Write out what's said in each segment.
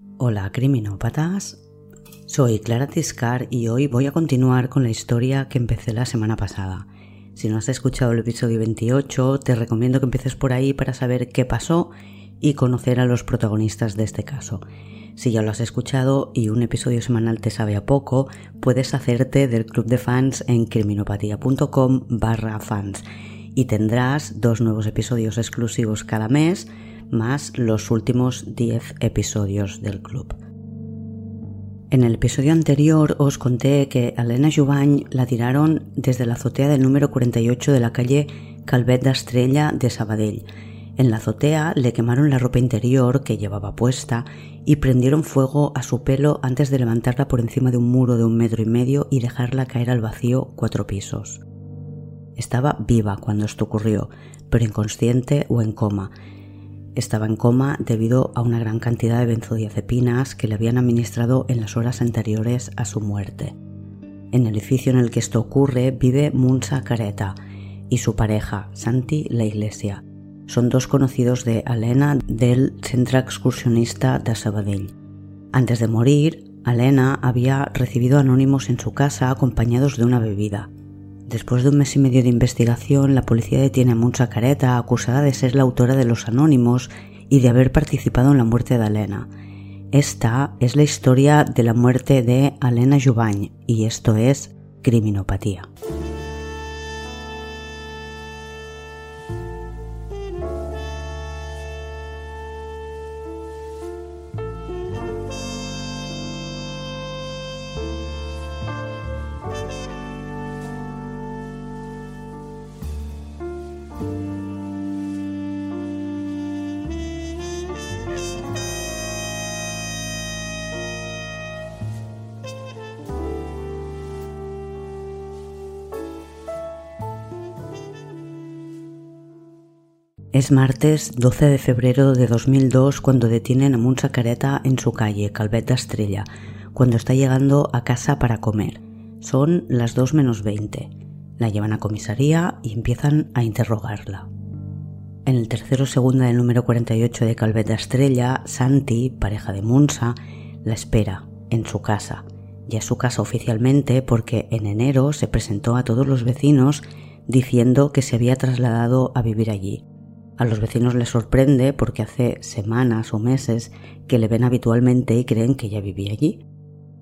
Hola criminópatas, soy Clara Tiscar y hoy voy a continuar con la historia que empecé la semana pasada. Si no has escuchado el episodio 28, te recomiendo que empieces por ahí para saber qué pasó y conocer a los protagonistas de este caso. Si ya lo has escuchado y un episodio semanal te sabe a poco, puedes hacerte del club de fans en criminopatía.com barra fans y tendrás dos nuevos episodios exclusivos cada mes más los últimos 10 episodios del club. En el episodio anterior os conté que a Elena Jubany la tiraron desde la azotea del número 48 de la calle Calvet Estrella de Sabadell. En la azotea le quemaron la ropa interior que llevaba puesta y prendieron fuego a su pelo antes de levantarla por encima de un muro de un metro y medio y dejarla caer al vacío cuatro pisos. Estaba viva cuando esto ocurrió, pero inconsciente o en coma, estaba en coma debido a una gran cantidad de benzodiazepinas que le habían administrado en las horas anteriores a su muerte. En el edificio en el que esto ocurre vive Munsa Careta y su pareja, Santi La Iglesia. Son dos conocidos de Alena del Centro Excursionista de Sabadell. Antes de morir, Alena había recibido anónimos en su casa acompañados de una bebida. Después de un mes y medio de investigación, la policía detiene a Munsa Careta acusada de ser la autora de los anónimos y de haber participado en la muerte de Alena. Esta es la historia de la muerte de Alena Jubany y esto es criminopatía. Es martes 12 de febrero de 2002 cuando detienen a Munsa Careta en su calle, Calvet Estrella, cuando está llegando a casa para comer. Son las 2 menos 20. La llevan a comisaría y empiezan a interrogarla. En el tercero segunda del número 48 de Calvet Estrella, Santi, pareja de Munsa, la espera en su casa. Ya es su casa oficialmente porque en enero se presentó a todos los vecinos diciendo que se había trasladado a vivir allí. A los vecinos les sorprende porque hace semanas o meses que le ven habitualmente y creen que ya vivía allí.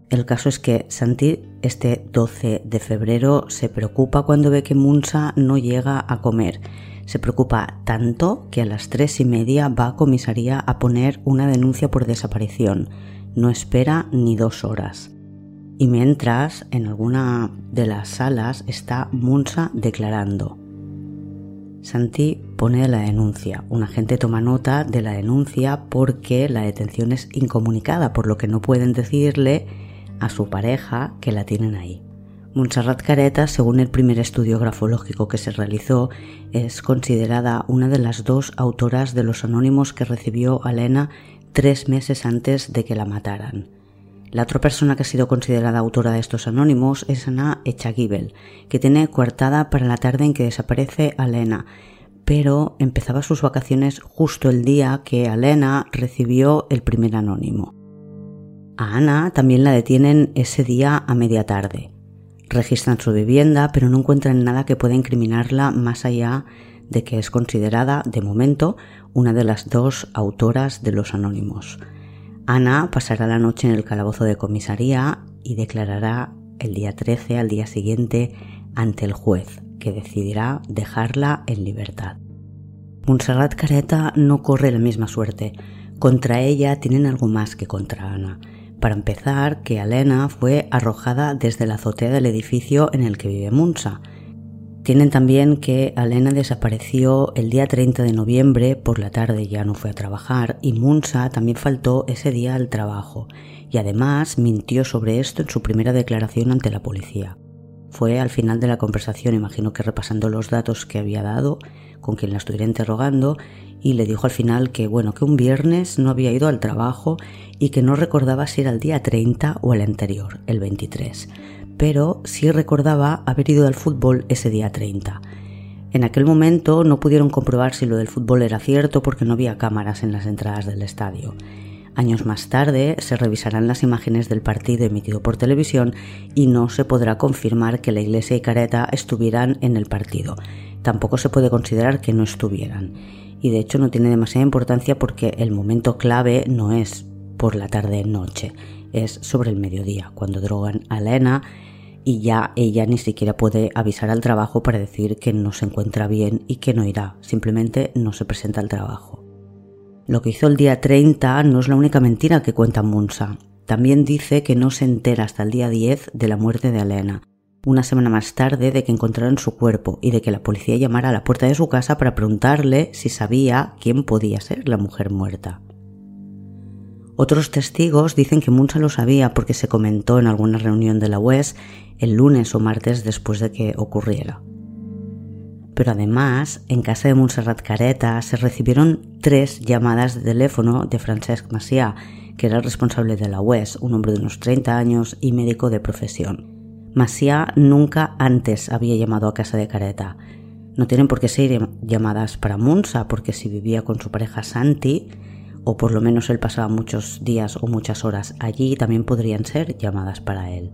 El caso es que Santi este 12 de febrero se preocupa cuando ve que Munsa no llega a comer. Se preocupa tanto que a las tres y media va a comisaría a poner una denuncia por desaparición. No espera ni dos horas. Y mientras, en alguna de las salas está Munsa declarando. Santi pone la denuncia. Un agente toma nota de la denuncia porque la detención es incomunicada, por lo que no pueden decirle a su pareja que la tienen ahí. Montserrat Careta, según el primer estudio grafológico que se realizó, es considerada una de las dos autoras de los anónimos que recibió Alena tres meses antes de que la mataran. La otra persona que ha sido considerada autora de estos anónimos es Ana Echagibel, que tiene coartada para la tarde en que desaparece Alena, pero empezaba sus vacaciones justo el día que Alena recibió el primer anónimo. A Ana también la detienen ese día a media tarde. Registran su vivienda, pero no encuentran nada que pueda incriminarla más allá de que es considerada, de momento, una de las dos autoras de los anónimos. Ana pasará la noche en el calabozo de comisaría y declarará el día 13 al día siguiente ante el juez, que decidirá dejarla en libertad. Montserrat Careta no corre la misma suerte. Contra ella tienen algo más que contra Ana. Para empezar, que Elena fue arrojada desde la azotea del edificio en el que vive Munsa, tienen también que Alena desapareció el día 30 de noviembre por la tarde, ya no fue a trabajar, y Munsa también faltó ese día al trabajo, y además mintió sobre esto en su primera declaración ante la policía. Fue al final de la conversación, imagino que repasando los datos que había dado con quien la estuviera interrogando, y le dijo al final que bueno, que un viernes no había ido al trabajo y que no recordaba si era el día 30 o el anterior, el 23 pero sí recordaba haber ido al fútbol ese día 30. En aquel momento no pudieron comprobar si lo del fútbol era cierto porque no había cámaras en las entradas del estadio. Años más tarde se revisarán las imágenes del partido emitido por televisión y no se podrá confirmar que la Iglesia y Careta estuvieran en el partido. Tampoco se puede considerar que no estuvieran. Y de hecho no tiene demasiada importancia porque el momento clave no es por la tarde-noche, es sobre el mediodía, cuando drogan a Elena y ya ella ni siquiera puede avisar al trabajo para decir que no se encuentra bien y que no irá, simplemente no se presenta al trabajo. Lo que hizo el día 30 no es la única mentira que cuenta Munsa. También dice que no se entera hasta el día 10 de la muerte de Elena, una semana más tarde de que encontraran su cuerpo y de que la policía llamara a la puerta de su casa para preguntarle si sabía quién podía ser la mujer muerta. Otros testigos dicen que Munsa lo sabía porque se comentó en alguna reunión de la UES el lunes o martes después de que ocurriera. Pero además, en casa de Montserrat Careta se recibieron tres llamadas de teléfono de Francesc Macià, que era el responsable de la UES, un hombre de unos 30 años y médico de profesión. Macià nunca antes había llamado a casa de Careta. No tienen por qué ser llamadas para Munsa, porque si vivía con su pareja Santi, o por lo menos él pasaba muchos días o muchas horas allí, también podrían ser llamadas para él.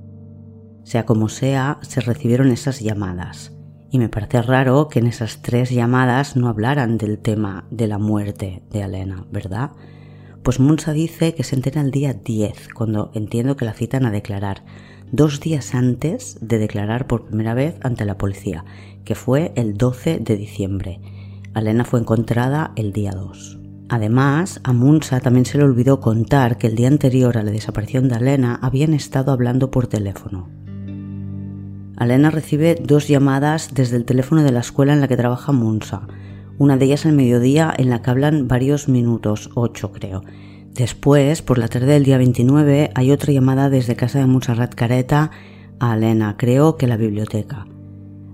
Sea como sea, se recibieron esas llamadas y me parece raro que en esas tres llamadas no hablaran del tema de la muerte de Elena, ¿verdad? Pues Munsa dice que se entera el día 10, cuando entiendo que la citan a declarar, dos días antes de declarar por primera vez ante la policía, que fue el 12 de diciembre. Elena fue encontrada el día 2. Además, a Munsa también se le olvidó contar que el día anterior a la desaparición de Elena habían estado hablando por teléfono. Alena recibe dos llamadas desde el teléfono de la escuela en la que trabaja Munsa. Una de ellas al mediodía en la que hablan varios minutos, ocho creo. Después, por la tarde del día 29, hay otra llamada desde casa de Montserrat Careta a Alena, creo que la biblioteca.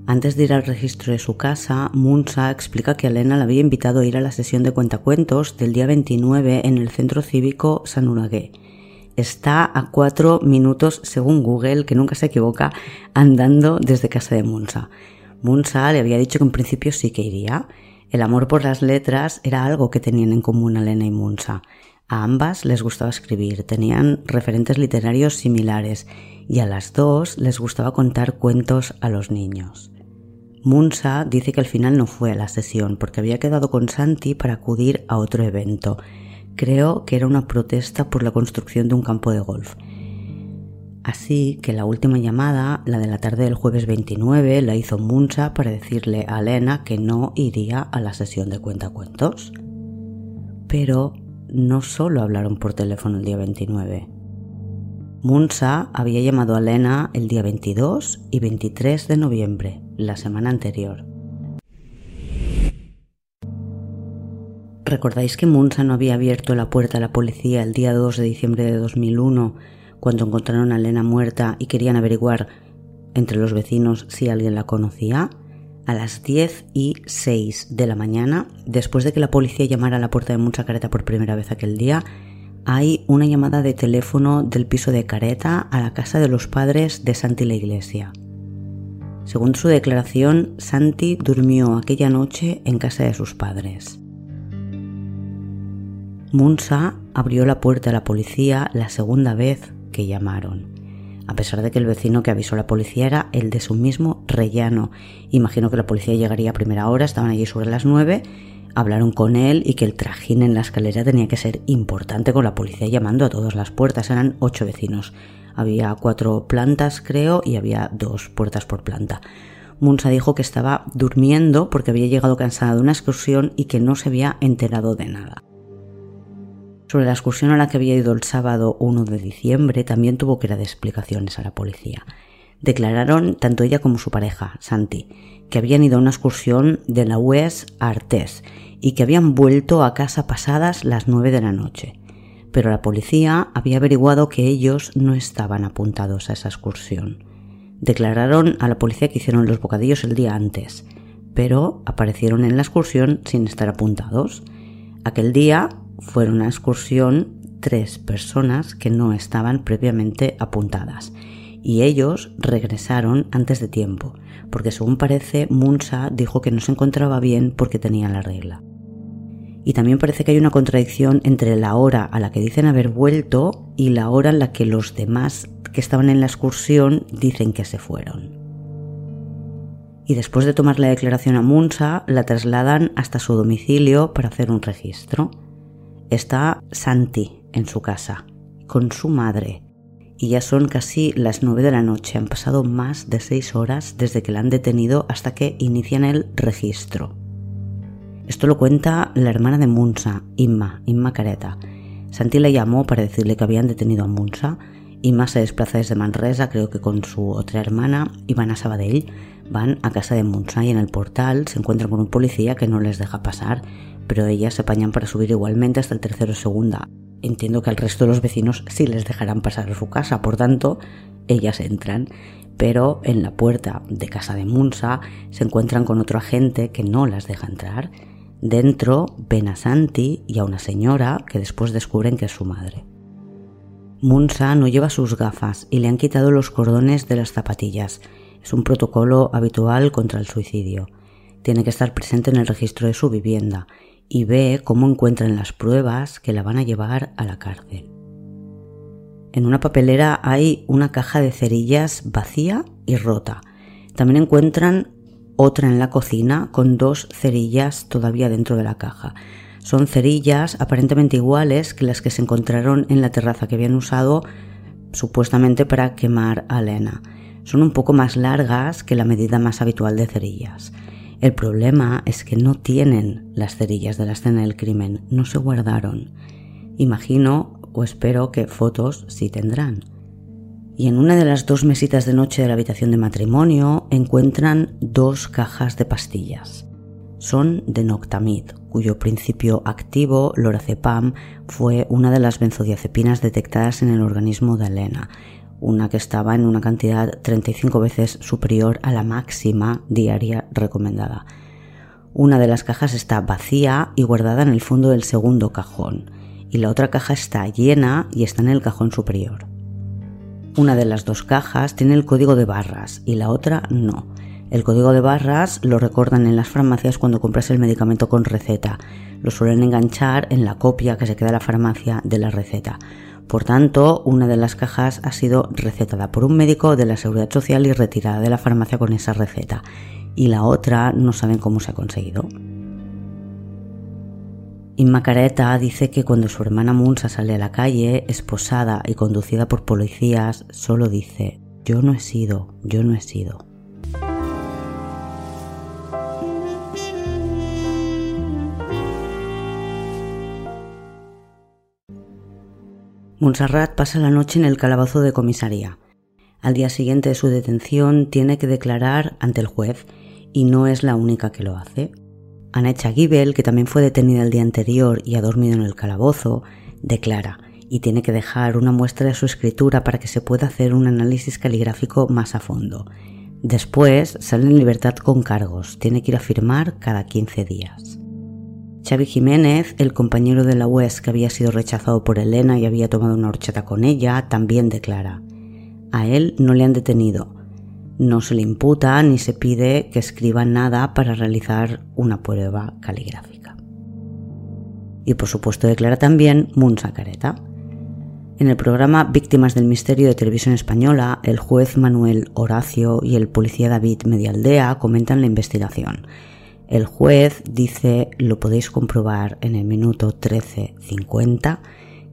Antes de ir al registro de su casa, Munsa explica que Alena la había invitado a ir a la sesión de cuentacuentos del día 29 en el centro cívico San Unagué está a cuatro minutos, según Google, que nunca se equivoca, andando desde casa de Munsa. Munsa le había dicho que en principio sí que iría. El amor por las letras era algo que tenían en común Elena y Munsa. A ambas les gustaba escribir, tenían referentes literarios similares y a las dos les gustaba contar cuentos a los niños. Munsa dice que al final no fue a la sesión porque había quedado con Santi para acudir a otro evento Creo que era una protesta por la construcción de un campo de golf. Así que la última llamada, la de la tarde del jueves 29, la hizo Munsa para decirle a Elena que no iría a la sesión de cuentacuentos. Pero no solo hablaron por teléfono el día 29. Munsa había llamado a Elena el día 22 y 23 de noviembre, la semana anterior. ¿Recordáis que Munsa no había abierto la puerta a la policía el día 2 de diciembre de 2001 cuando encontraron a Elena muerta y querían averiguar entre los vecinos si alguien la conocía? A las 10 y 6 de la mañana, después de que la policía llamara a la puerta de Munsa Careta por primera vez aquel día, hay una llamada de teléfono del piso de Careta a la casa de los padres de Santi la Iglesia. Según su declaración, Santi durmió aquella noche en casa de sus padres. Munsa abrió la puerta a la policía la segunda vez que llamaron, a pesar de que el vecino que avisó a la policía era el de su mismo rellano. Imagino que la policía llegaría a primera hora, estaban allí sobre las nueve, hablaron con él y que el trajín en la escalera tenía que ser importante con la policía llamando a todas las puertas. Eran ocho vecinos. Había cuatro plantas, creo, y había dos puertas por planta. Munsa dijo que estaba durmiendo porque había llegado cansada de una excursión y que no se había enterado de nada. Sobre la excursión a la que había ido el sábado 1 de diciembre también tuvo que dar explicaciones a la policía. Declararon tanto ella como su pareja, Santi, que habían ido a una excursión de la UES a Artés y que habían vuelto a casa pasadas las 9 de la noche. Pero la policía había averiguado que ellos no estaban apuntados a esa excursión. Declararon a la policía que hicieron los bocadillos el día antes, pero aparecieron en la excursión sin estar apuntados. Aquel día fueron una excursión tres personas que no estaban previamente apuntadas y ellos regresaron antes de tiempo, porque según parece Munsa dijo que no se encontraba bien porque tenía la regla. Y también parece que hay una contradicción entre la hora a la que dicen haber vuelto y la hora en la que los demás que estaban en la excursión dicen que se fueron. Y después de tomar la declaración a Munsa, la trasladan hasta su domicilio para hacer un registro. Está Santi en su casa, con su madre, y ya son casi las nueve de la noche. Han pasado más de seis horas desde que la han detenido hasta que inician el registro. Esto lo cuenta la hermana de Munsa, Inma, Inma Careta. Santi le llamó para decirle que habían detenido a Munsa. Inma se desplaza desde Manresa, creo que con su otra hermana, y van a Sabadell. Van a casa de Munsa y en el portal se encuentran con un policía que no les deja pasar, pero ellas se apañan para subir igualmente hasta el tercero segunda entiendo que al resto de los vecinos sí les dejarán pasar a su casa, por tanto, ellas entran. Pero en la puerta de casa de Munsa se encuentran con otro agente que no las deja entrar. Dentro ven a Santi y a una señora que después descubren que es su madre. Munsa no lleva sus gafas y le han quitado los cordones de las zapatillas. Es un protocolo habitual contra el suicidio. Tiene que estar presente en el registro de su vivienda y ve cómo encuentran las pruebas que la van a llevar a la cárcel. En una papelera hay una caja de cerillas vacía y rota. También encuentran otra en la cocina con dos cerillas todavía dentro de la caja. Son cerillas aparentemente iguales que las que se encontraron en la terraza que habían usado supuestamente para quemar a Elena. Son un poco más largas que la medida más habitual de cerillas. El problema es que no tienen las cerillas de la escena del crimen, no se guardaron. Imagino o espero que fotos sí tendrán. Y en una de las dos mesitas de noche de la habitación de matrimonio encuentran dos cajas de pastillas. Son de Noctamid, cuyo principio activo, lorazepam, fue una de las benzodiazepinas detectadas en el organismo de Elena una que estaba en una cantidad 35 veces superior a la máxima diaria recomendada. Una de las cajas está vacía y guardada en el fondo del segundo cajón, y la otra caja está llena y está en el cajón superior. Una de las dos cajas tiene el código de barras y la otra no. El código de barras lo recordan en las farmacias cuando compras el medicamento con receta. Lo suelen enganchar en la copia que se queda en la farmacia de la receta. Por tanto, una de las cajas ha sido recetada por un médico de la Seguridad Social y retirada de la farmacia con esa receta, y la otra no saben cómo se ha conseguido. Inma Careta dice que cuando su hermana Munsa sale a la calle, esposada y conducida por policías, solo dice, yo no he sido, yo no he sido. Montserrat pasa la noche en el calabozo de comisaría. Al día siguiente de su detención tiene que declarar ante el juez y no es la única que lo hace. Anecha Gibel, que también fue detenida el día anterior y ha dormido en el calabozo, declara y tiene que dejar una muestra de su escritura para que se pueda hacer un análisis caligráfico más a fondo. Después sale en libertad con cargos, tiene que ir a firmar cada 15 días. Xavi Jiménez, el compañero de la UES que había sido rechazado por Elena y había tomado una horchata con ella, también declara. A él no le han detenido. No se le imputa ni se pide que escriba nada para realizar una prueba caligráfica. Y por supuesto declara también Munsa Careta. En el programa Víctimas del Misterio de Televisión Española, el juez Manuel Horacio y el policía David Medialdea comentan la investigación el juez dice, lo podéis comprobar en el minuto 13.50,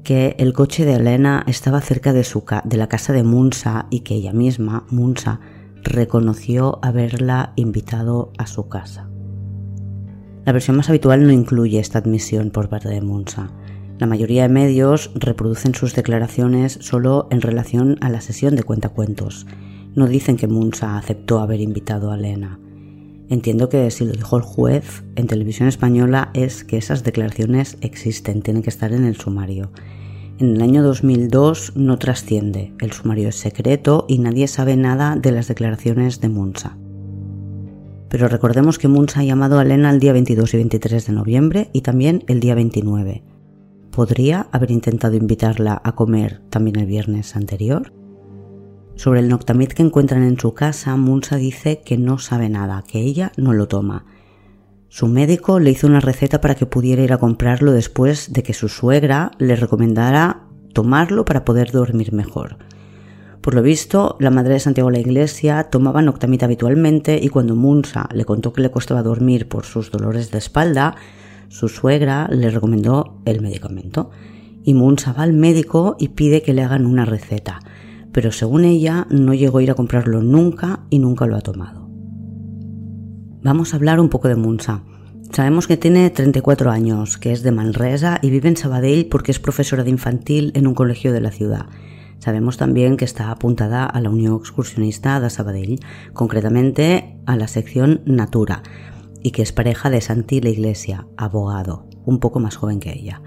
que el coche de Elena estaba cerca de, de la casa de Munsa y que ella misma, Munsa, reconoció haberla invitado a su casa. La versión más habitual no incluye esta admisión por parte de Munsa. La mayoría de medios reproducen sus declaraciones solo en relación a la sesión de cuentacuentos. No dicen que Munsa aceptó haber invitado a Elena. Entiendo que si lo dijo el juez en televisión española es que esas declaraciones existen, tienen que estar en el sumario. En el año 2002 no trasciende, el sumario es secreto y nadie sabe nada de las declaraciones de Munsa. Pero recordemos que Munsa ha llamado a Elena el día 22 y 23 de noviembre y también el día 29. ¿Podría haber intentado invitarla a comer también el viernes anterior? Sobre el Noctamid que encuentran en su casa, Munsa dice que no sabe nada, que ella no lo toma. Su médico le hizo una receta para que pudiera ir a comprarlo después de que su suegra le recomendara tomarlo para poder dormir mejor. Por lo visto, la madre de Santiago la Iglesia tomaba noctamita habitualmente y cuando Munsa le contó que le costaba dormir por sus dolores de espalda, su suegra le recomendó el medicamento. Y Munsa va al médico y pide que le hagan una receta, pero según ella no llegó a ir a comprarlo nunca y nunca lo ha tomado. Vamos a hablar un poco de Munsa. Sabemos que tiene 34 años, que es de Manresa y vive en Sabadell porque es profesora de infantil en un colegio de la ciudad. Sabemos también que está apuntada a la Unión Excursionista de Sabadell, concretamente a la sección Natura, y que es pareja de Santi la Iglesia, abogado, un poco más joven que ella.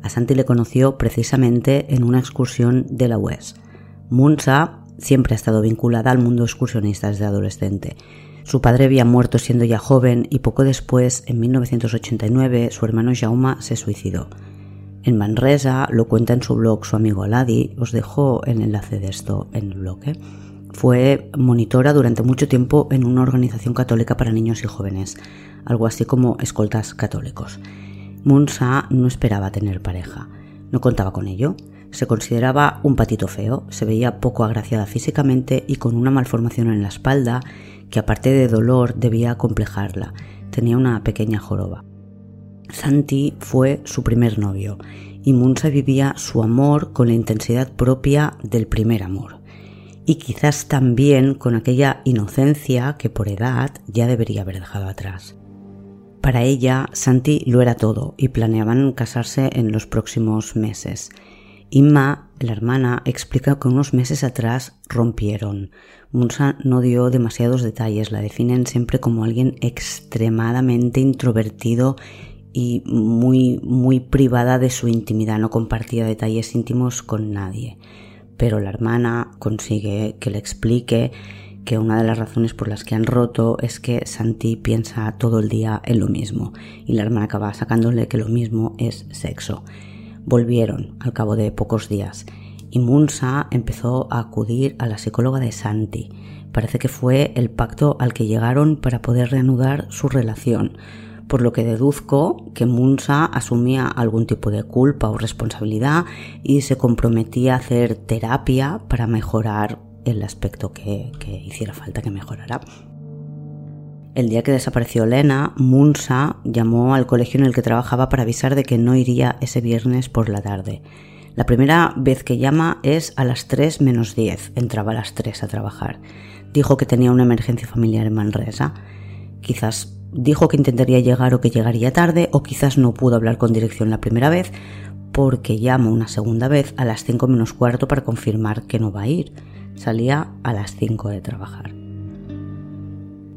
A Santi le conoció precisamente en una excursión de la UES. Munsa siempre ha estado vinculada al mundo excursionista desde adolescente. Su padre había muerto siendo ya joven y poco después, en 1989, su hermano Jauma se suicidó. En Manresa lo cuenta en su blog su amigo Aladi, os dejo el enlace de esto en el blog. Fue monitora durante mucho tiempo en una organización católica para niños y jóvenes, algo así como escoltas católicos. Munsa no esperaba tener pareja, no contaba con ello. Se consideraba un patito feo, se veía poco agraciada físicamente y con una malformación en la espalda que aparte de dolor debía acomplejarla. Tenía una pequeña joroba. Santi fue su primer novio y Munsa vivía su amor con la intensidad propia del primer amor y quizás también con aquella inocencia que por edad ya debería haber dejado atrás. Para ella, Santi lo era todo y planeaban casarse en los próximos meses. Inma, la hermana, explica que unos meses atrás rompieron. Munsa no dio demasiados detalles, la definen siempre como alguien extremadamente introvertido y muy, muy privada de su intimidad, no compartía detalles íntimos con nadie. Pero la hermana consigue que le explique que una de las razones por las que han roto es que Santi piensa todo el día en lo mismo y la hermana acaba sacándole que lo mismo es sexo. Volvieron al cabo de pocos días y Munsa empezó a acudir a la psicóloga de Santi. Parece que fue el pacto al que llegaron para poder reanudar su relación por lo que deduzco que Munsa asumía algún tipo de culpa o responsabilidad y se comprometía a hacer terapia para mejorar el aspecto que, hiciera falta que mejorara. El día que desapareció Lena, Munsa llamó al colegio en el que trabajaba para avisar de que no iría ese viernes por la tarde. La primera vez que llama es a las 3 menos 10, entraba a las 3 a trabajar. Dijo que tenía una emergencia familiar en Manresa. Quizás dijo que intentaría llegar o que llegaría tarde o quizás no pudo hablar con dirección la primera vez porque llamo una segunda vez a las 5 menos cuarto para confirmar que no va a ir. Salía a las 5 de trabajar.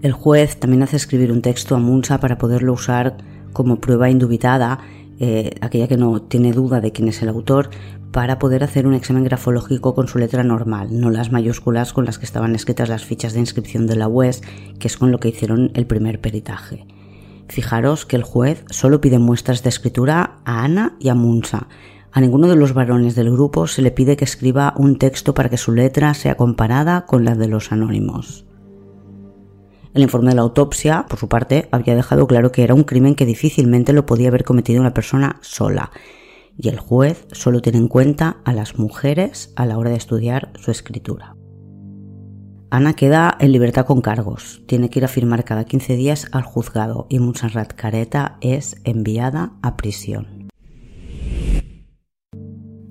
El juez también hace escribir un texto a Munsa para poderlo usar como prueba indubitada, eh, aquella que no tiene duda de quién es el autor, para poder hacer un examen grafológico con su letra normal, no las mayúsculas con las que estaban escritas las fichas de inscripción de la UES, que es con lo que hicieron el primer peritaje. Fijaros que el juez solo pide muestras de escritura a Ana y a Munsa. A ninguno de los varones del grupo se le pide que escriba un texto para que su letra sea comparada con la de los anónimos. El informe de la autopsia, por su parte, había dejado claro que era un crimen que difícilmente lo podía haber cometido una persona sola, y el juez solo tiene en cuenta a las mujeres a la hora de estudiar su escritura. Ana queda en libertad con cargos, tiene que ir a firmar cada 15 días al juzgado y Montserrat Careta es enviada a prisión.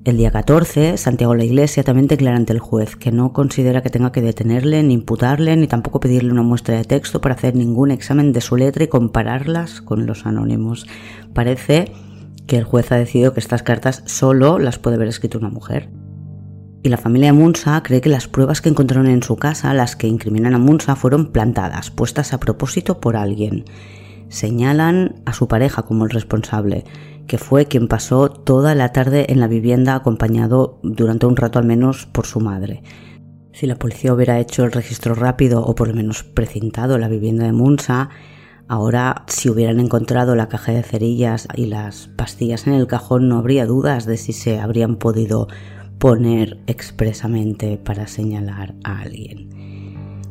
El día 14, Santiago la Iglesia también declara ante el juez que no considera que tenga que detenerle, ni imputarle, ni tampoco pedirle una muestra de texto para hacer ningún examen de su letra y compararlas con los anónimos. Parece que el juez ha decidido que estas cartas solo las puede haber escrito una mujer. Y la familia Munsa cree que las pruebas que encontraron en su casa, las que incriminan a Munsa, fueron plantadas, puestas a propósito por alguien. Señalan a su pareja como el responsable, que fue quien pasó toda la tarde en la vivienda acompañado durante un rato al menos por su madre. Si la policía hubiera hecho el registro rápido o por lo menos precintado la vivienda de Munsa, Ahora, si hubieran encontrado la caja de cerillas y las pastillas en el cajón, no habría dudas de si se habrían podido poner expresamente para señalar a alguien.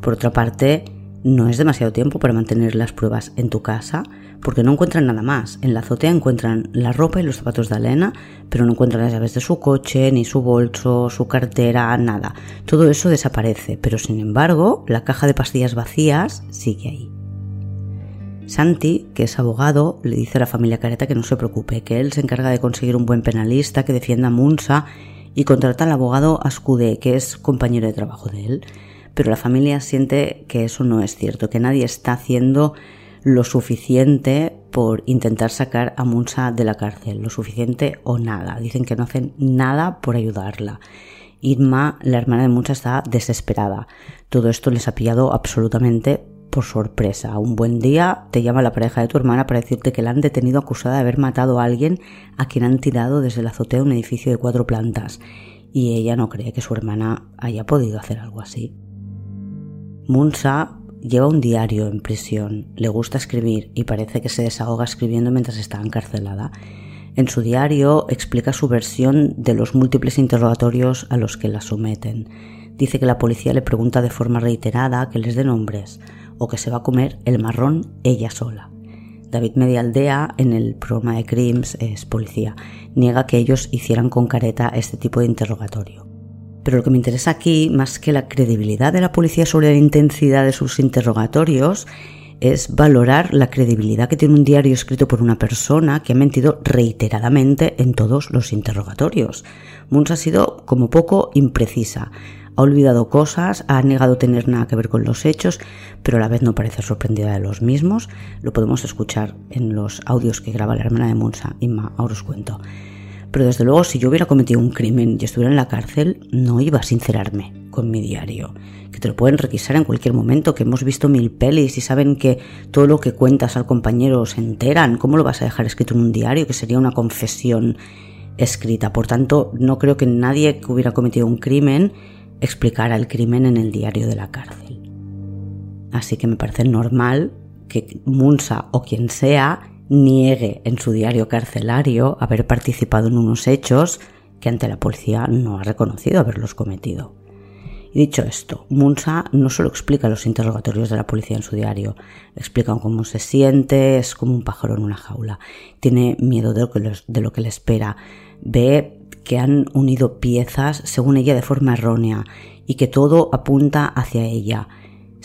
Por otra parte, no es demasiado tiempo para mantener las pruebas en tu casa, porque no encuentran nada más. En la azotea encuentran la ropa y los zapatos de Elena, pero no encuentran las llaves de su coche, ni su bolso, su cartera, nada. Todo eso desaparece, pero sin embargo, la caja de pastillas vacías sigue ahí. Santi, que es abogado, le dice a la familia Careta que no se preocupe, que él se encarga de conseguir un buen penalista que defienda a Munsa y contrata al abogado Ascude, que es compañero de trabajo de él. Pero la familia siente que eso no es cierto, que nadie está haciendo lo suficiente por intentar sacar a Munsa de la cárcel, lo suficiente o nada. Dicen que no hacen nada por ayudarla. Irma, la hermana de Munsa, está desesperada. Todo esto les ha pillado absolutamente por sorpresa. Un buen día te llama la pareja de tu hermana para decirte que la han detenido acusada de haber matado a alguien a quien han tirado desde la azotea de un edificio de cuatro plantas. Y ella no cree que su hermana haya podido hacer algo así. Munsa lleva un diario en prisión, le gusta escribir y parece que se desahoga escribiendo mientras está encarcelada. En su diario explica su versión de los múltiples interrogatorios a los que la someten. Dice que la policía le pregunta de forma reiterada que les dé nombres, o que se va a comer el marrón ella sola. David Medialdea, en el programa de Crims, es policía, niega que ellos hicieran con careta este tipo de interrogatorio. Pero lo que me interesa aquí, más que la credibilidad de la policía sobre la intensidad de sus interrogatorios, es valorar la credibilidad que tiene un diario escrito por una persona que ha mentido reiteradamente en todos los interrogatorios. Muns ha sido como poco imprecisa, ha olvidado cosas, ha negado tener nada que ver con los hechos, pero a la vez no parece sorprendida de los mismos. Lo podemos escuchar en los audios que graba la hermana de Monsa, Inma, ahora os cuento. Pero desde luego, si yo hubiera cometido un crimen y estuviera en la cárcel, no iba a sincerarme con mi diario. Que te lo pueden requisar en cualquier momento, que hemos visto mil pelis y saben que todo lo que cuentas al compañero se enteran. ¿Cómo lo vas a dejar escrito en un diario? Que sería una confesión escrita. Por tanto, no creo que nadie que hubiera cometido un crimen explicara el crimen en el diario de la cárcel. Así que me parece normal que Munsa o quien sea niegue en su diario carcelario haber participado en unos hechos que ante la policía no ha reconocido haberlos cometido. Y dicho esto, Munsa no solo explica los interrogatorios de la policía en su diario, explica cómo se siente, es como un pájaro en una jaula, tiene miedo de lo que, de lo que le espera, ve que han unido piezas, según ella, de forma errónea y que todo apunta hacia ella.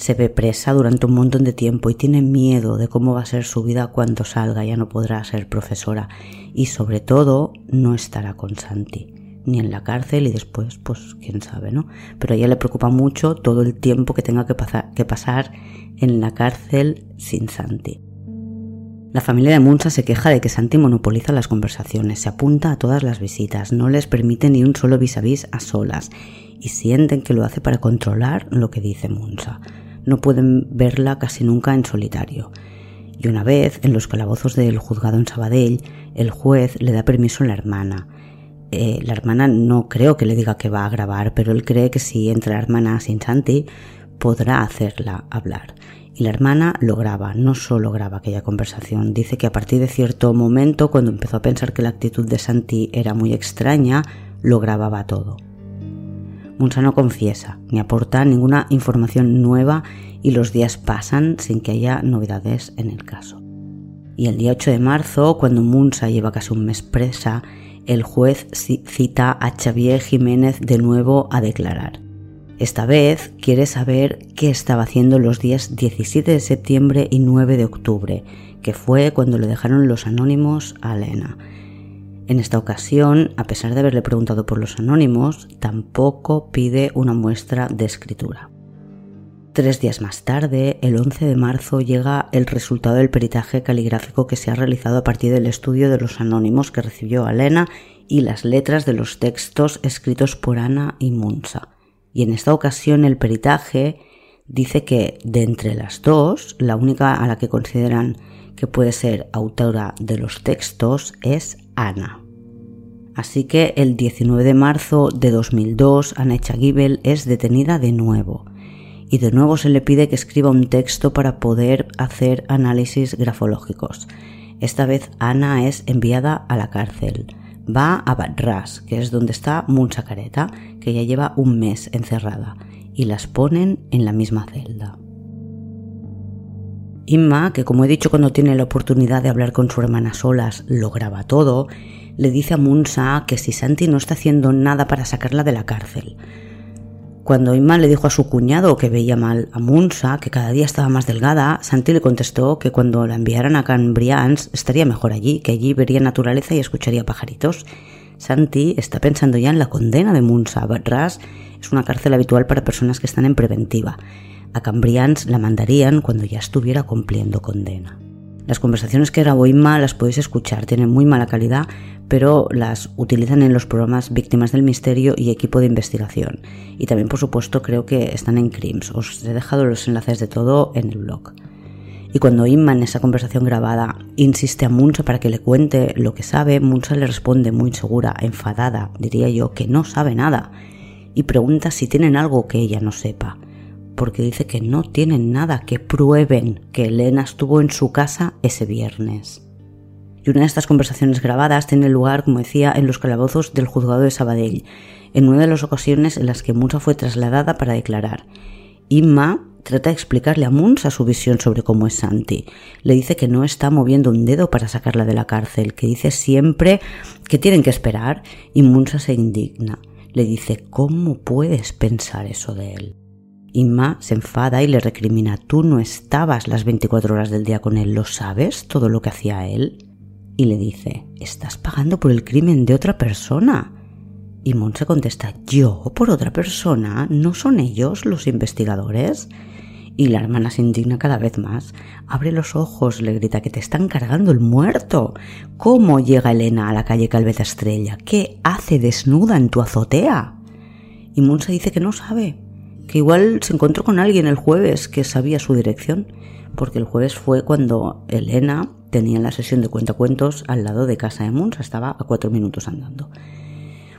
Se ve presa durante un montón de tiempo y tiene miedo de cómo va a ser su vida cuando salga, ya no podrá ser profesora y sobre todo no estará con Santi, ni en la cárcel y después, pues quién sabe, ¿no? Pero a ella le preocupa mucho todo el tiempo que tenga que, pasar, que pasar en la cárcel sin Santi. La familia de Munsa se queja de que Santi monopoliza las conversaciones, se apunta a todas las visitas, no les permite ni un solo vis a vis a solas y sienten que lo hace para controlar lo que dice Munsa. No pueden verla casi nunca en solitario. Y una vez, en los calabozos del juzgado en Sabadell, el juez le da permiso a la hermana. Eh, la hermana no creo que le diga que va a grabar, pero él cree que si entra la hermana sin Santi, podrá hacerla hablar. Y la hermana lo graba, no solo graba aquella conversación, dice que a partir de cierto momento, cuando empezó a pensar que la actitud de Santi era muy extraña, lo grababa todo. Munsa no confiesa, ni aporta ninguna información nueva y los días pasan sin que haya novedades en el caso. Y el día 8 de marzo, cuando Munsa lleva casi un mes presa, el juez cita a Xavier Jiménez de nuevo a declarar. Esta vez quiere saber qué estaba haciendo los días 17 de septiembre y 9 de octubre, que fue cuando le dejaron los anónimos a Elena. En esta ocasión, a pesar de haberle preguntado por los anónimos, tampoco pide una muestra de escritura. Tres días más tarde, el 11 de marzo, llega el resultado del peritaje caligráfico que se ha realizado a partir del estudio de los anónimos que recibió Elena y las letras de los textos escritos por Ana y Munsa y en esta ocasión el peritaje dice que de entre las dos, la única a la que consideran que puede ser autora de los textos es Ana. Así que el 19 de marzo de 2002 Ana Echagibel es detenida de nuevo y de nuevo se le pide que escriba un texto para poder hacer análisis grafológicos. Esta vez Ana es enviada a la cárcel va a Badras, que es donde está Munsacareta, que ya lleva un mes encerrada, y las ponen en la misma celda. Inma, que como he dicho cuando tiene la oportunidad de hablar con su hermana solas, lo graba todo, le dice a Munsa que si Santi no está haciendo nada para sacarla de la cárcel. Cuando Inma le dijo a su cuñado que veía mal a Munsa, que cada día estaba más delgada, Santi le contestó que cuando la enviaran a Cambrians estaría mejor allí, que allí vería naturaleza y escucharía pajaritos. Santi está pensando ya en la condena de Munsa. Ras es una cárcel habitual para personas que están en preventiva. A Cambrians la mandarían cuando ya estuviera cumpliendo condena. Las conversaciones que grabó Inma las podéis escuchar, tienen muy mala calidad, pero las utilizan en los programas Víctimas del Misterio y Equipo de Investigación. Y también, por supuesto, creo que están en Crims. Os he dejado los enlaces de todo en el blog. Y cuando Inma en esa conversación grabada insiste a Munsa para que le cuente lo que sabe, Munsa le responde muy segura, enfadada, diría yo, que no sabe nada, y pregunta si tienen algo que ella no sepa porque dice que no tienen nada que prueben que Elena estuvo en su casa ese viernes. Y una de estas conversaciones grabadas tiene lugar, como decía, en los calabozos del juzgado de Sabadell, en una de las ocasiones en las que Munsa fue trasladada para declarar. Inma trata de explicarle a Munsa su visión sobre cómo es Santi. Le dice que no está moviendo un dedo para sacarla de la cárcel, que dice siempre que tienen que esperar, y Munsa se indigna. Le dice, ¿cómo puedes pensar eso de él? Inma se enfada y le recrimina, tú no estabas las 24 horas del día con él, ¿lo sabes todo lo que hacía él? Y le dice, estás pagando por el crimen de otra persona. Y se contesta, ¿yo por otra persona? ¿No son ellos los investigadores? Y la hermana se indigna cada vez más. Abre los ojos, le grita que te están cargando el muerto. ¿Cómo llega Elena a la calle Calveza Estrella? ¿Qué hace desnuda en tu azotea? Y Monse dice que no sabe, que igual se encontró con alguien el jueves que sabía su dirección, porque el jueves fue cuando Elena tenía la sesión de cuentacuentos al lado de casa de Munsa, estaba a cuatro minutos andando.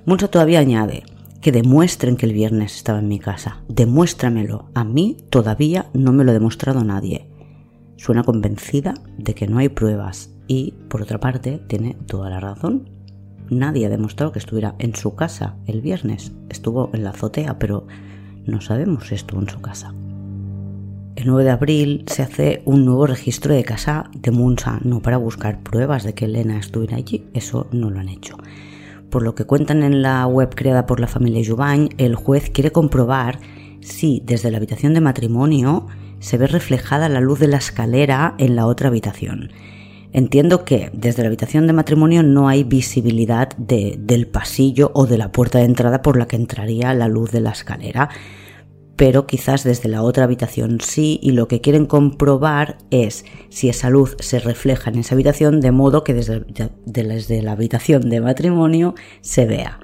Munsa todavía añade que demuestren que el viernes estaba en mi casa, demuéstramelo, a mí todavía no me lo ha demostrado nadie. Suena convencida de que no hay pruebas y, por otra parte, tiene toda la razón. Nadie ha demostrado que estuviera en su casa el viernes, estuvo en la azotea, pero no sabemos si estuvo en su casa. El 9 de abril se hace un nuevo registro de casa de Munsa, no para buscar pruebas de que Elena estuviera allí, eso no lo han hecho. Por lo que cuentan en la web creada por la familia Jubany, el juez quiere comprobar si desde la habitación de matrimonio se ve reflejada la luz de la escalera en la otra habitación. Entiendo que desde la habitación de matrimonio no hay visibilidad del pasillo o de la puerta de entrada por la que entraría la luz de la escalera, pero quizás desde la otra habitación sí, y lo que quieren comprobar es si esa luz se refleja en esa habitación de modo que desde, desde la habitación de matrimonio se vea.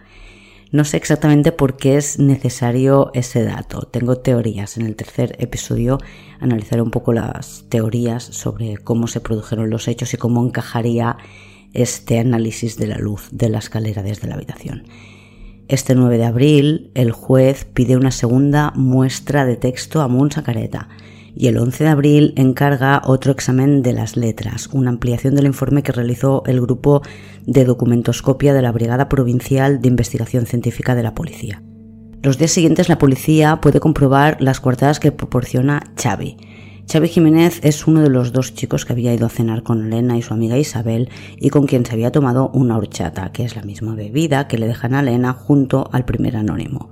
No sé exactamente por qué es necesario ese dato. Tengo teorías. En el tercer episodio analizaré un poco las teorías sobre cómo se produjeron los hechos y cómo encajaría este análisis de la luz de la escalera desde la habitación. Este 9 de abril, el juez pide una segunda muestra de texto a Munsa Careta y el 11 de abril encarga otro examen de las letras, una ampliación del informe que realizó el grupo de documentoscopia de la Brigada Provincial de Investigación Científica de la Policía. Los días siguientes la policía puede comprobar las coartadas que proporciona Xavi, Xavi Jiménez es uno de los dos chicos que había ido a cenar con Elena y su amiga Isabel y con quien se había tomado una horchata, que es la misma bebida que le dejan a Elena junto al primer anónimo.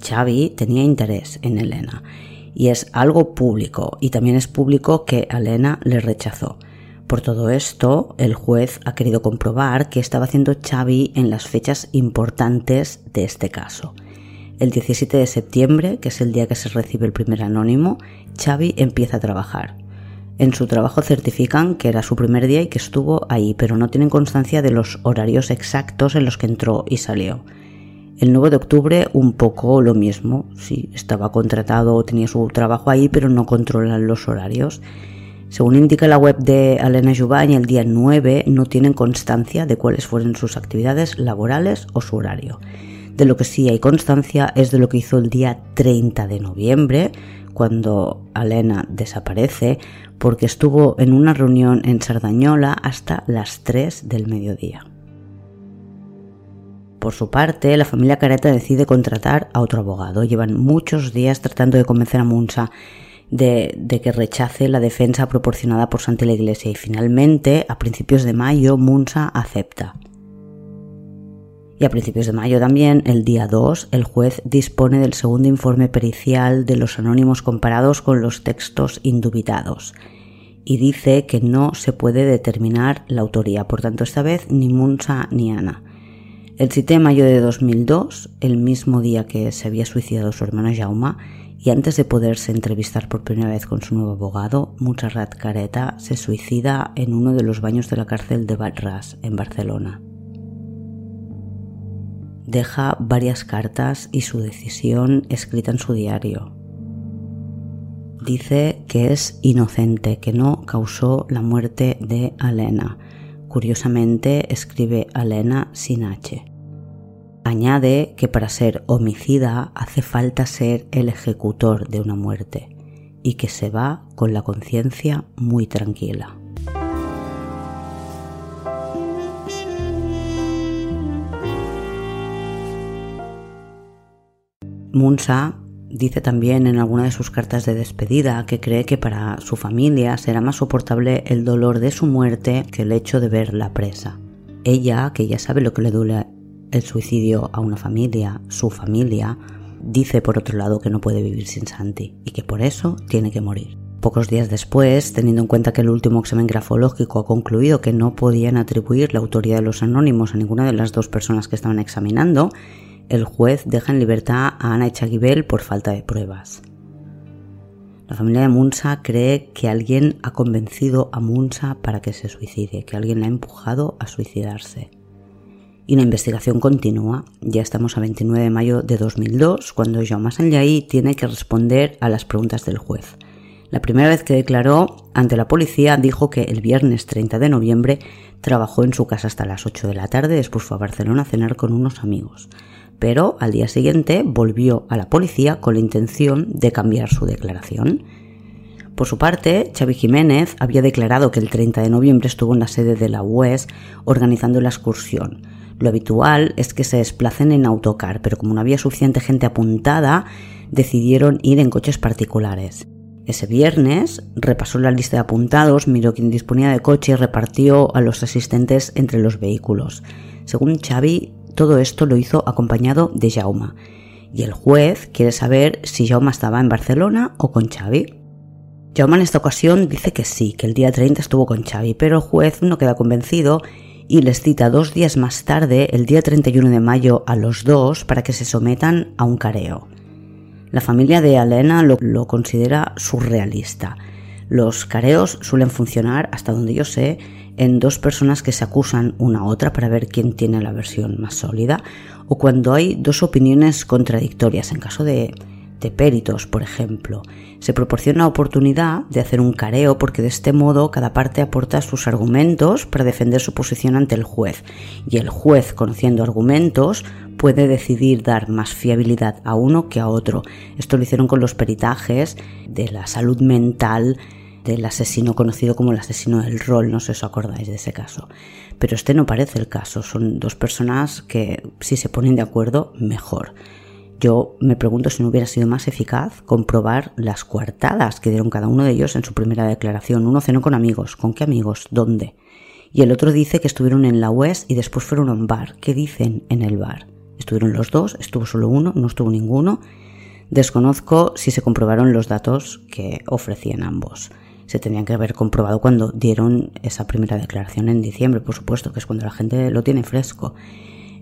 Xavi tenía interés en Elena y es algo público y también es público que Elena le rechazó. Por todo esto, el juez ha querido comprobar qué estaba haciendo Xavi en las fechas importantes de este caso. El 17 de septiembre, que es el día que se recibe el primer anónimo, Xavi empieza a trabajar. En su trabajo certifican que era su primer día y que estuvo ahí, pero no tienen constancia de los horarios exactos en los que entró y salió. El 9 de octubre un poco lo mismo, sí, estaba contratado o tenía su trabajo ahí, pero no controlan los horarios. Según indica la web de Alena Jubany, el día 9 no tienen constancia de cuáles fueron sus actividades laborales o su horario. De lo que sí hay constancia es de lo que hizo el día 30 de noviembre, cuando Alena desaparece, porque estuvo en una reunión en Sardañola hasta las 3 del mediodía. Por su parte, la familia Careta decide contratar a otro abogado. Llevan muchos días tratando de convencer a Munsa de, que rechace la defensa proporcionada por Santa la Iglesia y finalmente, a principios de mayo, Munsa acepta. Y a principios de mayo también, el día 2, el juez dispone del segundo informe pericial de los anónimos comparados con los textos indubitados y dice que no se puede determinar la autoría. Por tanto, esta vez ni Munsa ni Ana. El 7 de mayo de 2002, el mismo día que se había suicidado su hermana Jauma, y antes de poderse entrevistar por primera vez con su nuevo abogado, Montserrat Careta se suicida en uno de los baños de la cárcel de Batras, en Barcelona deja varias cartas y su decisión escrita en su diario. Dice que es inocente, que no causó la muerte de Alena. Curiosamente escribe Alena sin H. Añade que para ser homicida hace falta ser el ejecutor de una muerte y que se va con la conciencia muy tranquila. Munsa dice también en alguna de sus cartas de despedida que cree que para su familia será más soportable el dolor de su muerte que el hecho de ver la presa. Ella, que ya sabe lo que le duele el suicidio a una familia, su familia, dice por otro lado que no puede vivir sin Santi y que por eso tiene que morir. Pocos días después, teniendo en cuenta que el último examen grafológico ha concluido que no podían atribuir la autoría de los anónimos a ninguna de las dos personas que estaban examinando, el juez deja en libertad a Ana Echaguibel por falta de pruebas. La familia de Munsa cree que alguien ha convencido a Munsa para que se suicide, que alguien la ha empujado a suicidarse. Y la investigación continúa. Ya estamos a 29 de mayo de 2002, cuando Jaume tiene que responder a las preguntas del juez. La primera vez que declaró ante la policía dijo que el viernes 30 de noviembre trabajó en su casa hasta las 8 de la tarde, después fue a Barcelona a cenar con unos amigos pero al día siguiente volvió a la policía con la intención de cambiar su declaración. Por su parte, Xavi Jiménez había declarado que el 30 de noviembre estuvo en la sede de la UES organizando la excursión. Lo habitual es que se desplacen en autocar, pero como no había suficiente gente apuntada, decidieron ir en coches particulares. Ese viernes repasó la lista de apuntados, miró quién disponía de coche y repartió a los asistentes entre los vehículos. Según Xavi, todo esto lo hizo acompañado de Jauma. Y el juez quiere saber si Jauma estaba en Barcelona o con Xavi. Jauma en esta ocasión dice que sí, que el día 30 estuvo con Xavi, pero el juez no queda convencido y les cita dos días más tarde, el día 31 de mayo, a los dos para que se sometan a un careo. La familia de Alena lo, lo considera surrealista. Los careos suelen funcionar, hasta donde yo sé, en dos personas que se acusan una a otra para ver quién tiene la versión más sólida, o cuando hay dos opiniones contradictorias, en caso de, de peritos, por ejemplo. Se proporciona oportunidad de hacer un careo porque de este modo cada parte aporta sus argumentos para defender su posición ante el juez, y el juez, conociendo argumentos, puede decidir dar más fiabilidad a uno que a otro. Esto lo hicieron con los peritajes de la salud mental del asesino conocido como el asesino del rol, no sé si os acordáis de ese caso. Pero este no parece el caso, son dos personas que si se ponen de acuerdo, mejor. Yo me pregunto si no hubiera sido más eficaz comprobar las coartadas que dieron cada uno de ellos en su primera declaración. Uno cenó con amigos, ¿con qué amigos? ¿Dónde? Y el otro dice que estuvieron en la UES y después fueron a un bar. ¿Qué dicen en el bar? ¿Estuvieron los dos? ¿Estuvo solo uno? ¿No estuvo ninguno? Desconozco si se comprobaron los datos que ofrecían ambos se tenían que haber comprobado cuando dieron esa primera declaración en diciembre, por supuesto, que es cuando la gente lo tiene fresco.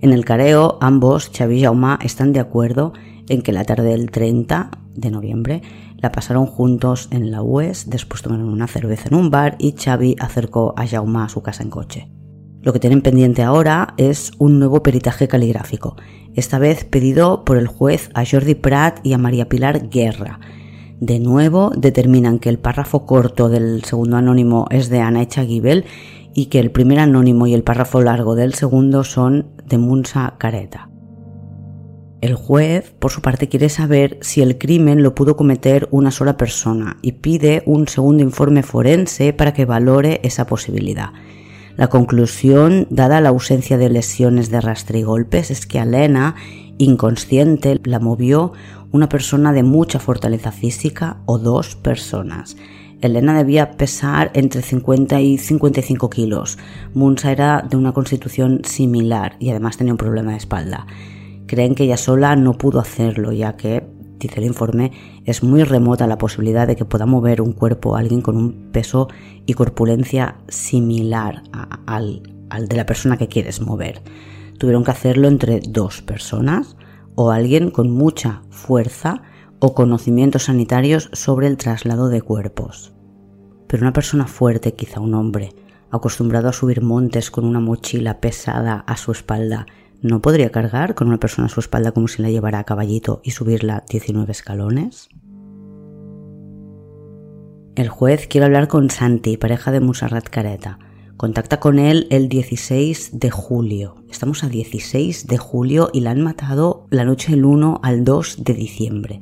En el careo, ambos, Xavi y Jaume, están de acuerdo en que la tarde del 30 de noviembre la pasaron juntos en la UES, después tomaron una cerveza en un bar y Xavi acercó a Jaume a su casa en coche. Lo que tienen pendiente ahora es un nuevo peritaje caligráfico, esta vez pedido por el juez a Jordi Prat y a María Pilar Guerra, de nuevo determinan que el párrafo corto del segundo anónimo es de Ana Echaguibel y que el primer anónimo y el párrafo largo del segundo son de Munsa Careta. El juez, por su parte, quiere saber si el crimen lo pudo cometer una sola persona y pide un segundo informe forense para que valore esa posibilidad. La conclusión, dada la ausencia de lesiones de rastre y golpes, es que Alena, inconsciente, la movió una persona de mucha fortaleza física o dos personas. Elena debía pesar entre 50 y 55 kilos. Munsa era de una constitución similar y además tenía un problema de espalda. Creen que ella sola no pudo hacerlo, ya que, dice el informe, es muy remota la posibilidad de que pueda mover un cuerpo a alguien con un peso y corpulencia similar al, al de la persona que quieres mover. Tuvieron que hacerlo entre dos personas o alguien con mucha fuerza o conocimientos sanitarios sobre el traslado de cuerpos. Pero una persona fuerte, quizá un hombre, acostumbrado a subir montes con una mochila pesada a su espalda, ¿no podría cargar con una persona a su espalda como si la llevara a caballito y subirla 19 escalones? El juez quiere hablar con Santi, pareja de Musarrat Careta. Contacta con él el 16 de julio. Estamos a 16 de julio y la han matado la noche del 1 al 2 de diciembre.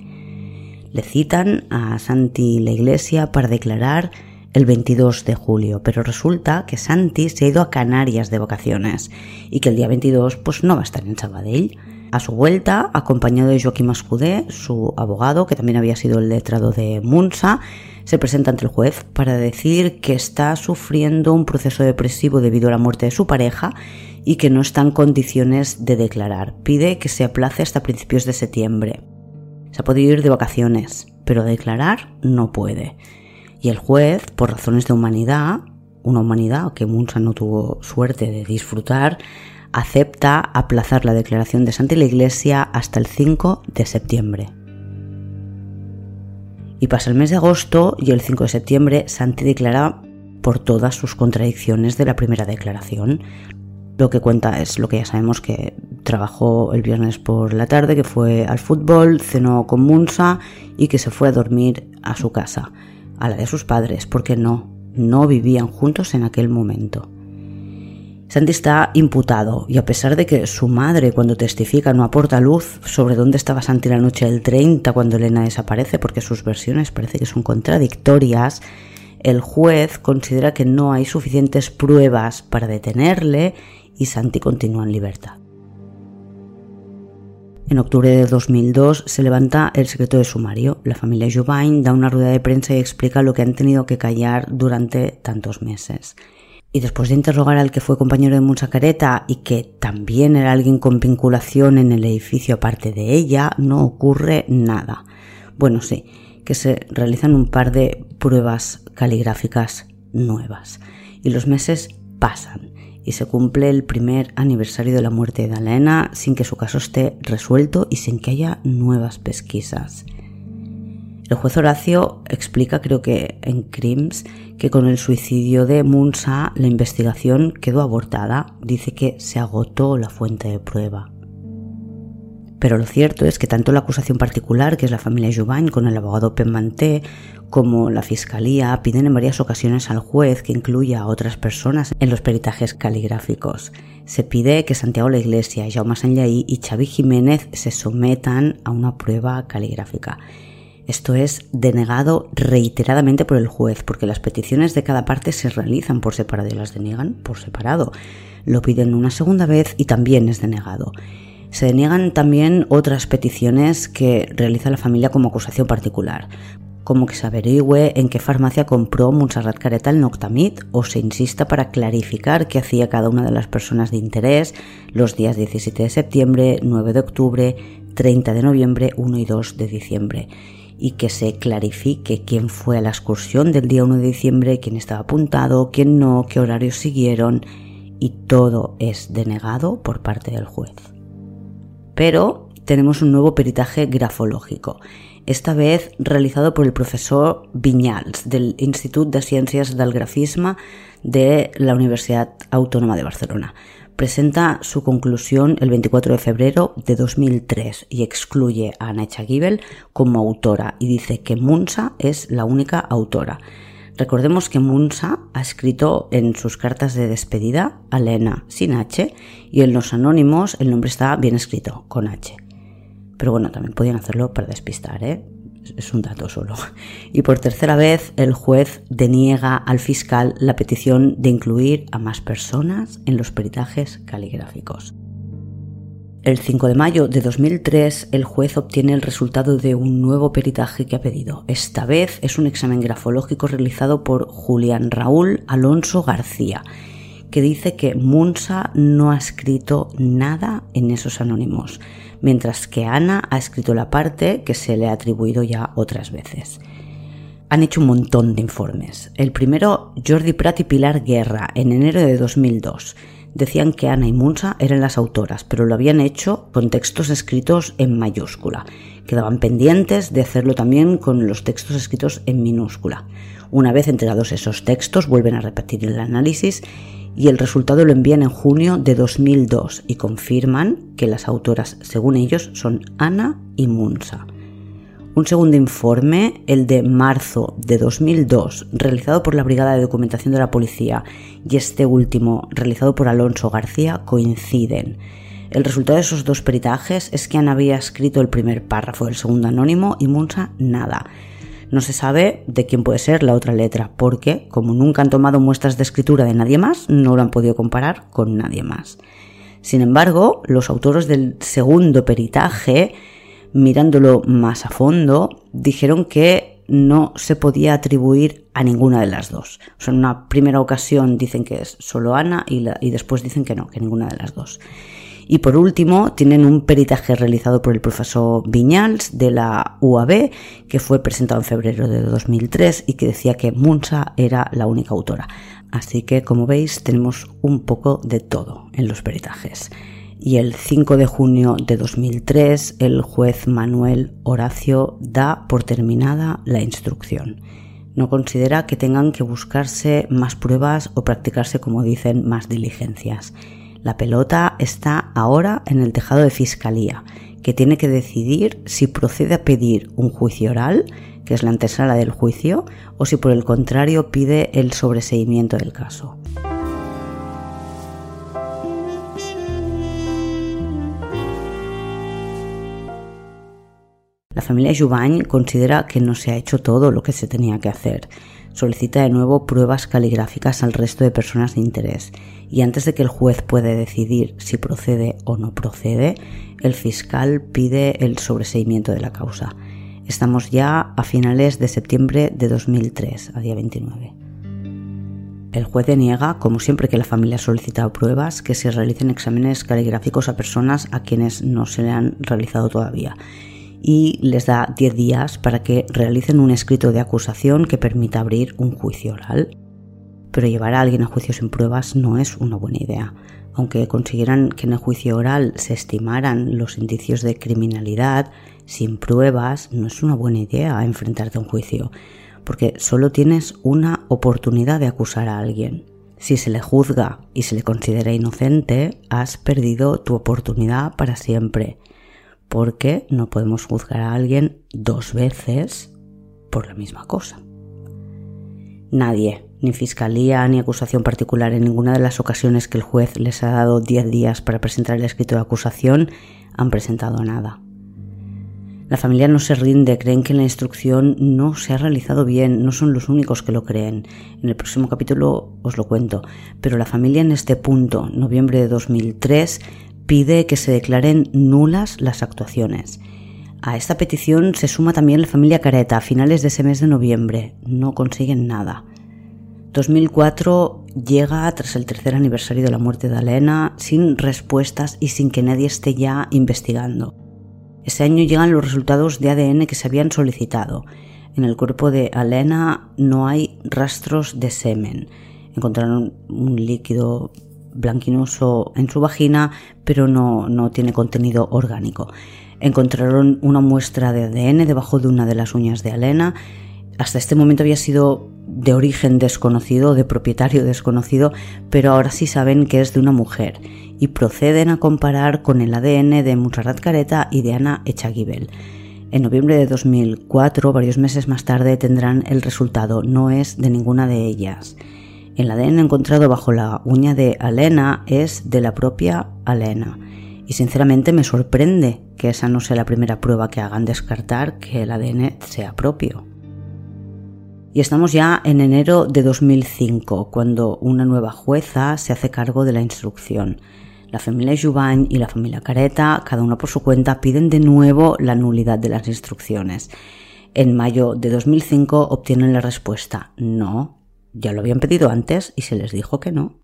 Le citan a Santi la iglesia para declarar el 22 de julio, pero resulta que Santi se ha ido a Canarias de vacaciones y que el día 22 pues no va a estar en Sabadell. A su vuelta, acompañado de Joaquim Escudé, su abogado, que también había sido el letrado de Munsa, se presenta ante el juez para decir que está sufriendo un proceso depresivo debido a la muerte de su pareja y que no está en condiciones de declarar. Pide que se aplace hasta principios de septiembre. Se ha podido ir de vacaciones, pero declarar no puede. Y el juez, por razones de humanidad, una humanidad que Munsa no tuvo suerte de disfrutar, acepta aplazar la declaración de Santa la Iglesia hasta el 5 de septiembre. Y pasa el mes de agosto y el 5 de septiembre Santi declara por todas sus contradicciones de la primera declaración. Lo que cuenta es lo que ya sabemos que trabajó el viernes por la tarde, que fue al fútbol, cenó con Munsa y que se fue a dormir a su casa, a la de sus padres, porque no, no vivían juntos en aquel momento. Santi está imputado y a pesar de que su madre cuando testifica no aporta luz sobre dónde estaba Santi la noche del 30 cuando Elena desaparece porque sus versiones parece que son contradictorias, el juez considera que no hay suficientes pruebas para detenerle y Santi continúa en libertad. En octubre de 2002 se levanta el secreto de sumario. La familia Jubain da una rueda de prensa y explica lo que han tenido que callar durante tantos meses y después de interrogar al que fue compañero de Munsacareta y que también era alguien con vinculación en el edificio aparte de ella, no ocurre nada. Bueno, sí, que se realizan un par de pruebas caligráficas nuevas. Y los meses pasan y se cumple el primer aniversario de la muerte de Elena sin que su caso esté resuelto y sin que haya nuevas pesquisas. El juez Horacio explica, creo que en Crims, que con el suicidio de Munsa la investigación quedó abortada. Dice que se agotó la fuente de prueba. Pero lo cierto es que tanto la acusación particular, que es la familia Jubain, con el abogado Penmanté, como la fiscalía piden en varias ocasiones al juez que incluya a otras personas en los peritajes caligráficos. Se pide que Santiago la Iglesia, Jaume Sanllaí y Xavi Jiménez se sometan a una prueba caligráfica. Esto es denegado reiteradamente por el juez, porque las peticiones de cada parte se realizan por separado y las deniegan por separado. Lo piden una segunda vez y también es denegado. Se deniegan también otras peticiones que realiza la familia como acusación particular, como que se averigüe en qué farmacia compró Montserrat Careta el Noctamid o se insista para clarificar qué hacía cada una de las personas de interés los días 17 de septiembre, 9 de octubre, 30 de noviembre, 1 y 2 de diciembre y que se clarifique quién fue a la excursión del día 1 de diciembre, quién estaba apuntado, quién no, qué horarios siguieron y todo es denegado por parte del juez. Pero tenemos un nuevo peritaje grafológico, esta vez realizado por el profesor Viñals del Institut de Ciencias del Grafisme de la Universidad Autónoma de Barcelona presenta su conclusión el 24 de febrero de 2003 y excluye a Anna Gibel como autora y dice que Munsa es la única autora. Recordemos que Munsa ha escrito en sus cartas de despedida a Lena sin H y en los anónimos el nombre está bien escrito con H. Pero bueno, también podían hacerlo para despistar, ¿eh? es un dato solo. Y por tercera vez, el juez deniega al fiscal la petición de incluir a más personas en los peritajes caligráficos. El 5 de mayo de 2003, el juez obtiene el resultado de un nuevo peritaje que ha pedido. Esta vez es un examen grafológico realizado por Julián Raúl Alonso García, que dice que Munsa no ha escrito nada en esos anónimos, mientras que Ana ha escrito la parte que se le ha atribuido ya otras veces. Han hecho un montón de informes. El primero, Jordi Prat y Pilar Guerra, en enero de 2002 decían que Ana y Munsa eran las autoras, pero lo habían hecho con textos escritos en mayúscula. Quedaban pendientes de hacerlo también con los textos escritos en minúscula. Una vez entregados esos textos, vuelven a repetir el análisis y el resultado lo envían en junio de 2002 y confirman que las autoras, según ellos, son Ana y Munsa. Un segundo informe, el de marzo de 2002, realizado por la Brigada de Documentación de la Policía, y este último, realizado por Alonso García, coinciden. El resultado de esos dos peritajes es que Ana había escrito el primer párrafo del segundo anónimo y Munsa nada. No se sabe de quién puede ser la otra letra, porque, como nunca han tomado muestras de escritura de nadie más, no lo han podido comparar con nadie más. Sin embargo, los autores del segundo peritaje mirándolo más a fondo, dijeron que no se podía atribuir a ninguna de las dos. O sea, en una primera ocasión dicen que es solo Ana y, y después dicen que no, que ninguna de las dos. Y por último, tienen un peritaje realizado por el profesor Viñals de la UAB, que fue presentado en febrero de 2003 y que decía que Munsa era la única autora. Así que, como veis, tenemos un poco de todo en los peritajes y el 5 de junio de 2003 el juez Manuel Horacio da por terminada la instrucción. No considera que tengan que buscarse más pruebas o practicarse, como dicen, más diligencias. La pelota está ahora en el tejado de fiscalía, que tiene que decidir si procede a pedir un juicio oral, que es la antesala del juicio, o si por el contrario pide el sobreseimiento del caso. La familia Jubany considera que no se ha hecho todo lo que se tenía que hacer. Solicita de nuevo pruebas caligráficas al resto de personas de interés y antes de que el juez pueda decidir si procede o no procede, el fiscal pide el sobreseimiento de la causa. Estamos ya a finales de septiembre de 2003, a día 29. El juez deniega, como siempre que la familia ha solicitado pruebas, que se realicen exámenes caligráficos a personas a quienes no se le han realizado todavía y les da 10 días para que realicen un escrito de acusación que permita abrir un juicio oral. Pero llevar a alguien a juicio sin pruebas no es una buena idea. Aunque consiguieran que en el juicio oral se estimaran los indicios de criminalidad, sin pruebas no es una buena idea enfrentarte a un juicio, porque solo tienes una oportunidad de acusar a alguien. Si se le juzga y se le considera inocente, has perdido tu oportunidad para siempre porque no podemos juzgar a alguien dos veces por la misma cosa. Nadie, ni fiscalía ni acusación particular en ninguna de las ocasiones que el juez les ha dado 10 días para presentar el escrito de acusación, han presentado nada. La familia no se rinde, creen que la instrucción no se ha realizado bien, no son los únicos que lo creen. En el próximo capítulo os lo cuento, pero la familia en este punto, noviembre de 2003, pide que se declaren nulas las actuaciones. A esta petición se suma también la familia Careta a finales de ese mes de noviembre. No consiguen nada. 2004 llega tras el tercer aniversario de la muerte de Alena sin respuestas y sin que nadie esté ya investigando. Ese año llegan los resultados de ADN que se habían solicitado. En el cuerpo de Alena no hay rastros de semen. Encontraron un líquido blanquinoso en su vagina, pero no, no tiene contenido orgánico. Encontraron una muestra de ADN debajo de una de las uñas de Alena. Hasta este momento había sido de origen desconocido, de propietario desconocido, pero ahora sí saben que es de una mujer y proceden a comparar con el ADN de Montserrat Careta y de Ana Echaguibel. En noviembre de 2004, varios meses más tarde, tendrán el resultado. No es de ninguna de ellas. El ADN encontrado bajo la uña de Alena es de la propia Alena. Y sinceramente me sorprende que esa no sea la primera prueba que hagan descartar que el ADN sea propio. Y estamos ya en enero de 2005, cuando una nueva jueza se hace cargo de la instrucción. La familia Jubany y la familia Careta, cada uno por su cuenta, piden de nuevo la nulidad de las instrucciones. En mayo de 2005 obtienen la respuesta no, ya lo habían pedido antes y se les dijo que no.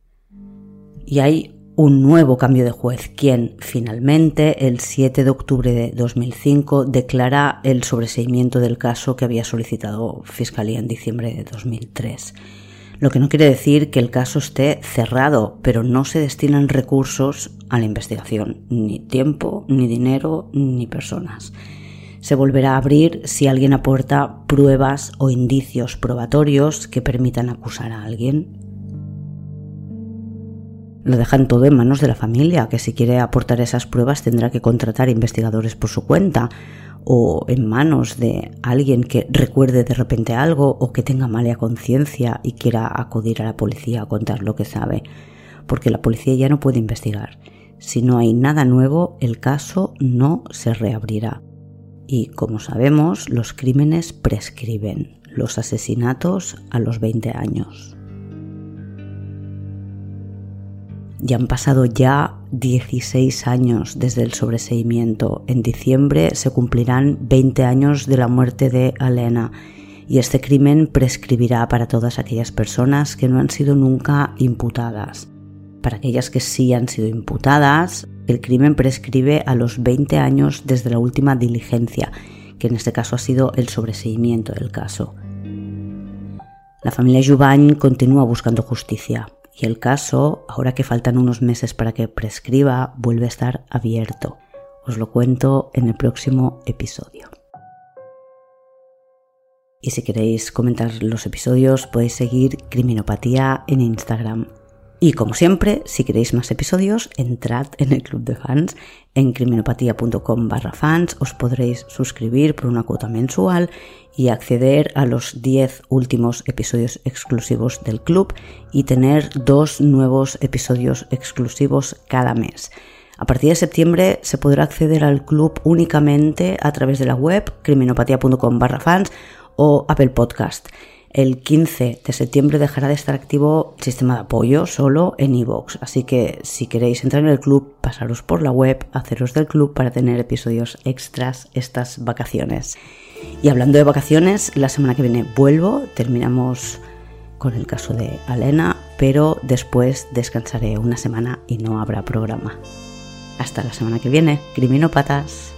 Y hay un nuevo cambio de juez, quien finalmente el 7 de octubre de 2005 declara el sobreseimiento del caso que había solicitado Fiscalía en diciembre de 2003. Lo que no quiere decir que el caso esté cerrado, pero no se destinan recursos a la investigación, ni tiempo, ni dinero, ni personas. Se volverá a abrir si alguien aporta pruebas o indicios probatorios que permitan acusar a alguien lo dejan todo en manos de la familia, que si quiere aportar esas pruebas tendrá que contratar investigadores por su cuenta o en manos de alguien que recuerde de repente algo o que tenga mala conciencia y quiera acudir a la policía a contar lo que sabe, porque la policía ya no puede investigar. Si no hay nada nuevo, el caso no se reabrirá. Y como sabemos, los crímenes prescriben, los asesinatos a los 20 años. Ya han pasado ya 16 años desde el sobreseimiento. En diciembre se cumplirán 20 años de la muerte de Elena y este crimen prescribirá para todas aquellas personas que no han sido nunca imputadas. Para aquellas que sí han sido imputadas, el crimen prescribe a los 20 años desde la última diligencia, que en este caso ha sido el sobreseimiento del caso. La familia Jubany continúa buscando justicia, y el caso, ahora que faltan unos meses para que prescriba, vuelve a estar abierto. Os lo cuento en el próximo episodio. Y si queréis comentar los episodios, podéis seguir Criminopatía en Instagram. Y como siempre, si queréis más episodios, entrad en el club de fans en criminopatía.com barra fans. Os podréis suscribir por una cuota mensual y acceder a los 10 últimos episodios exclusivos del club y tener dos nuevos episodios exclusivos cada mes. A partir de septiembre se podrá acceder al club únicamente a través de la web criminopatía.com barra fans o Apple Podcast. El 15 de septiembre dejará de estar activo el sistema de apoyo solo en iVoox, así que si queréis entrar en el club, pasaros por la web, haceros del club para tener episodios extras estas vacaciones. Y hablando de vacaciones, la semana que viene vuelvo, terminamos con el caso de Alena, pero después descansaré una semana y no habrá programa. Hasta la semana que viene, criminópatas.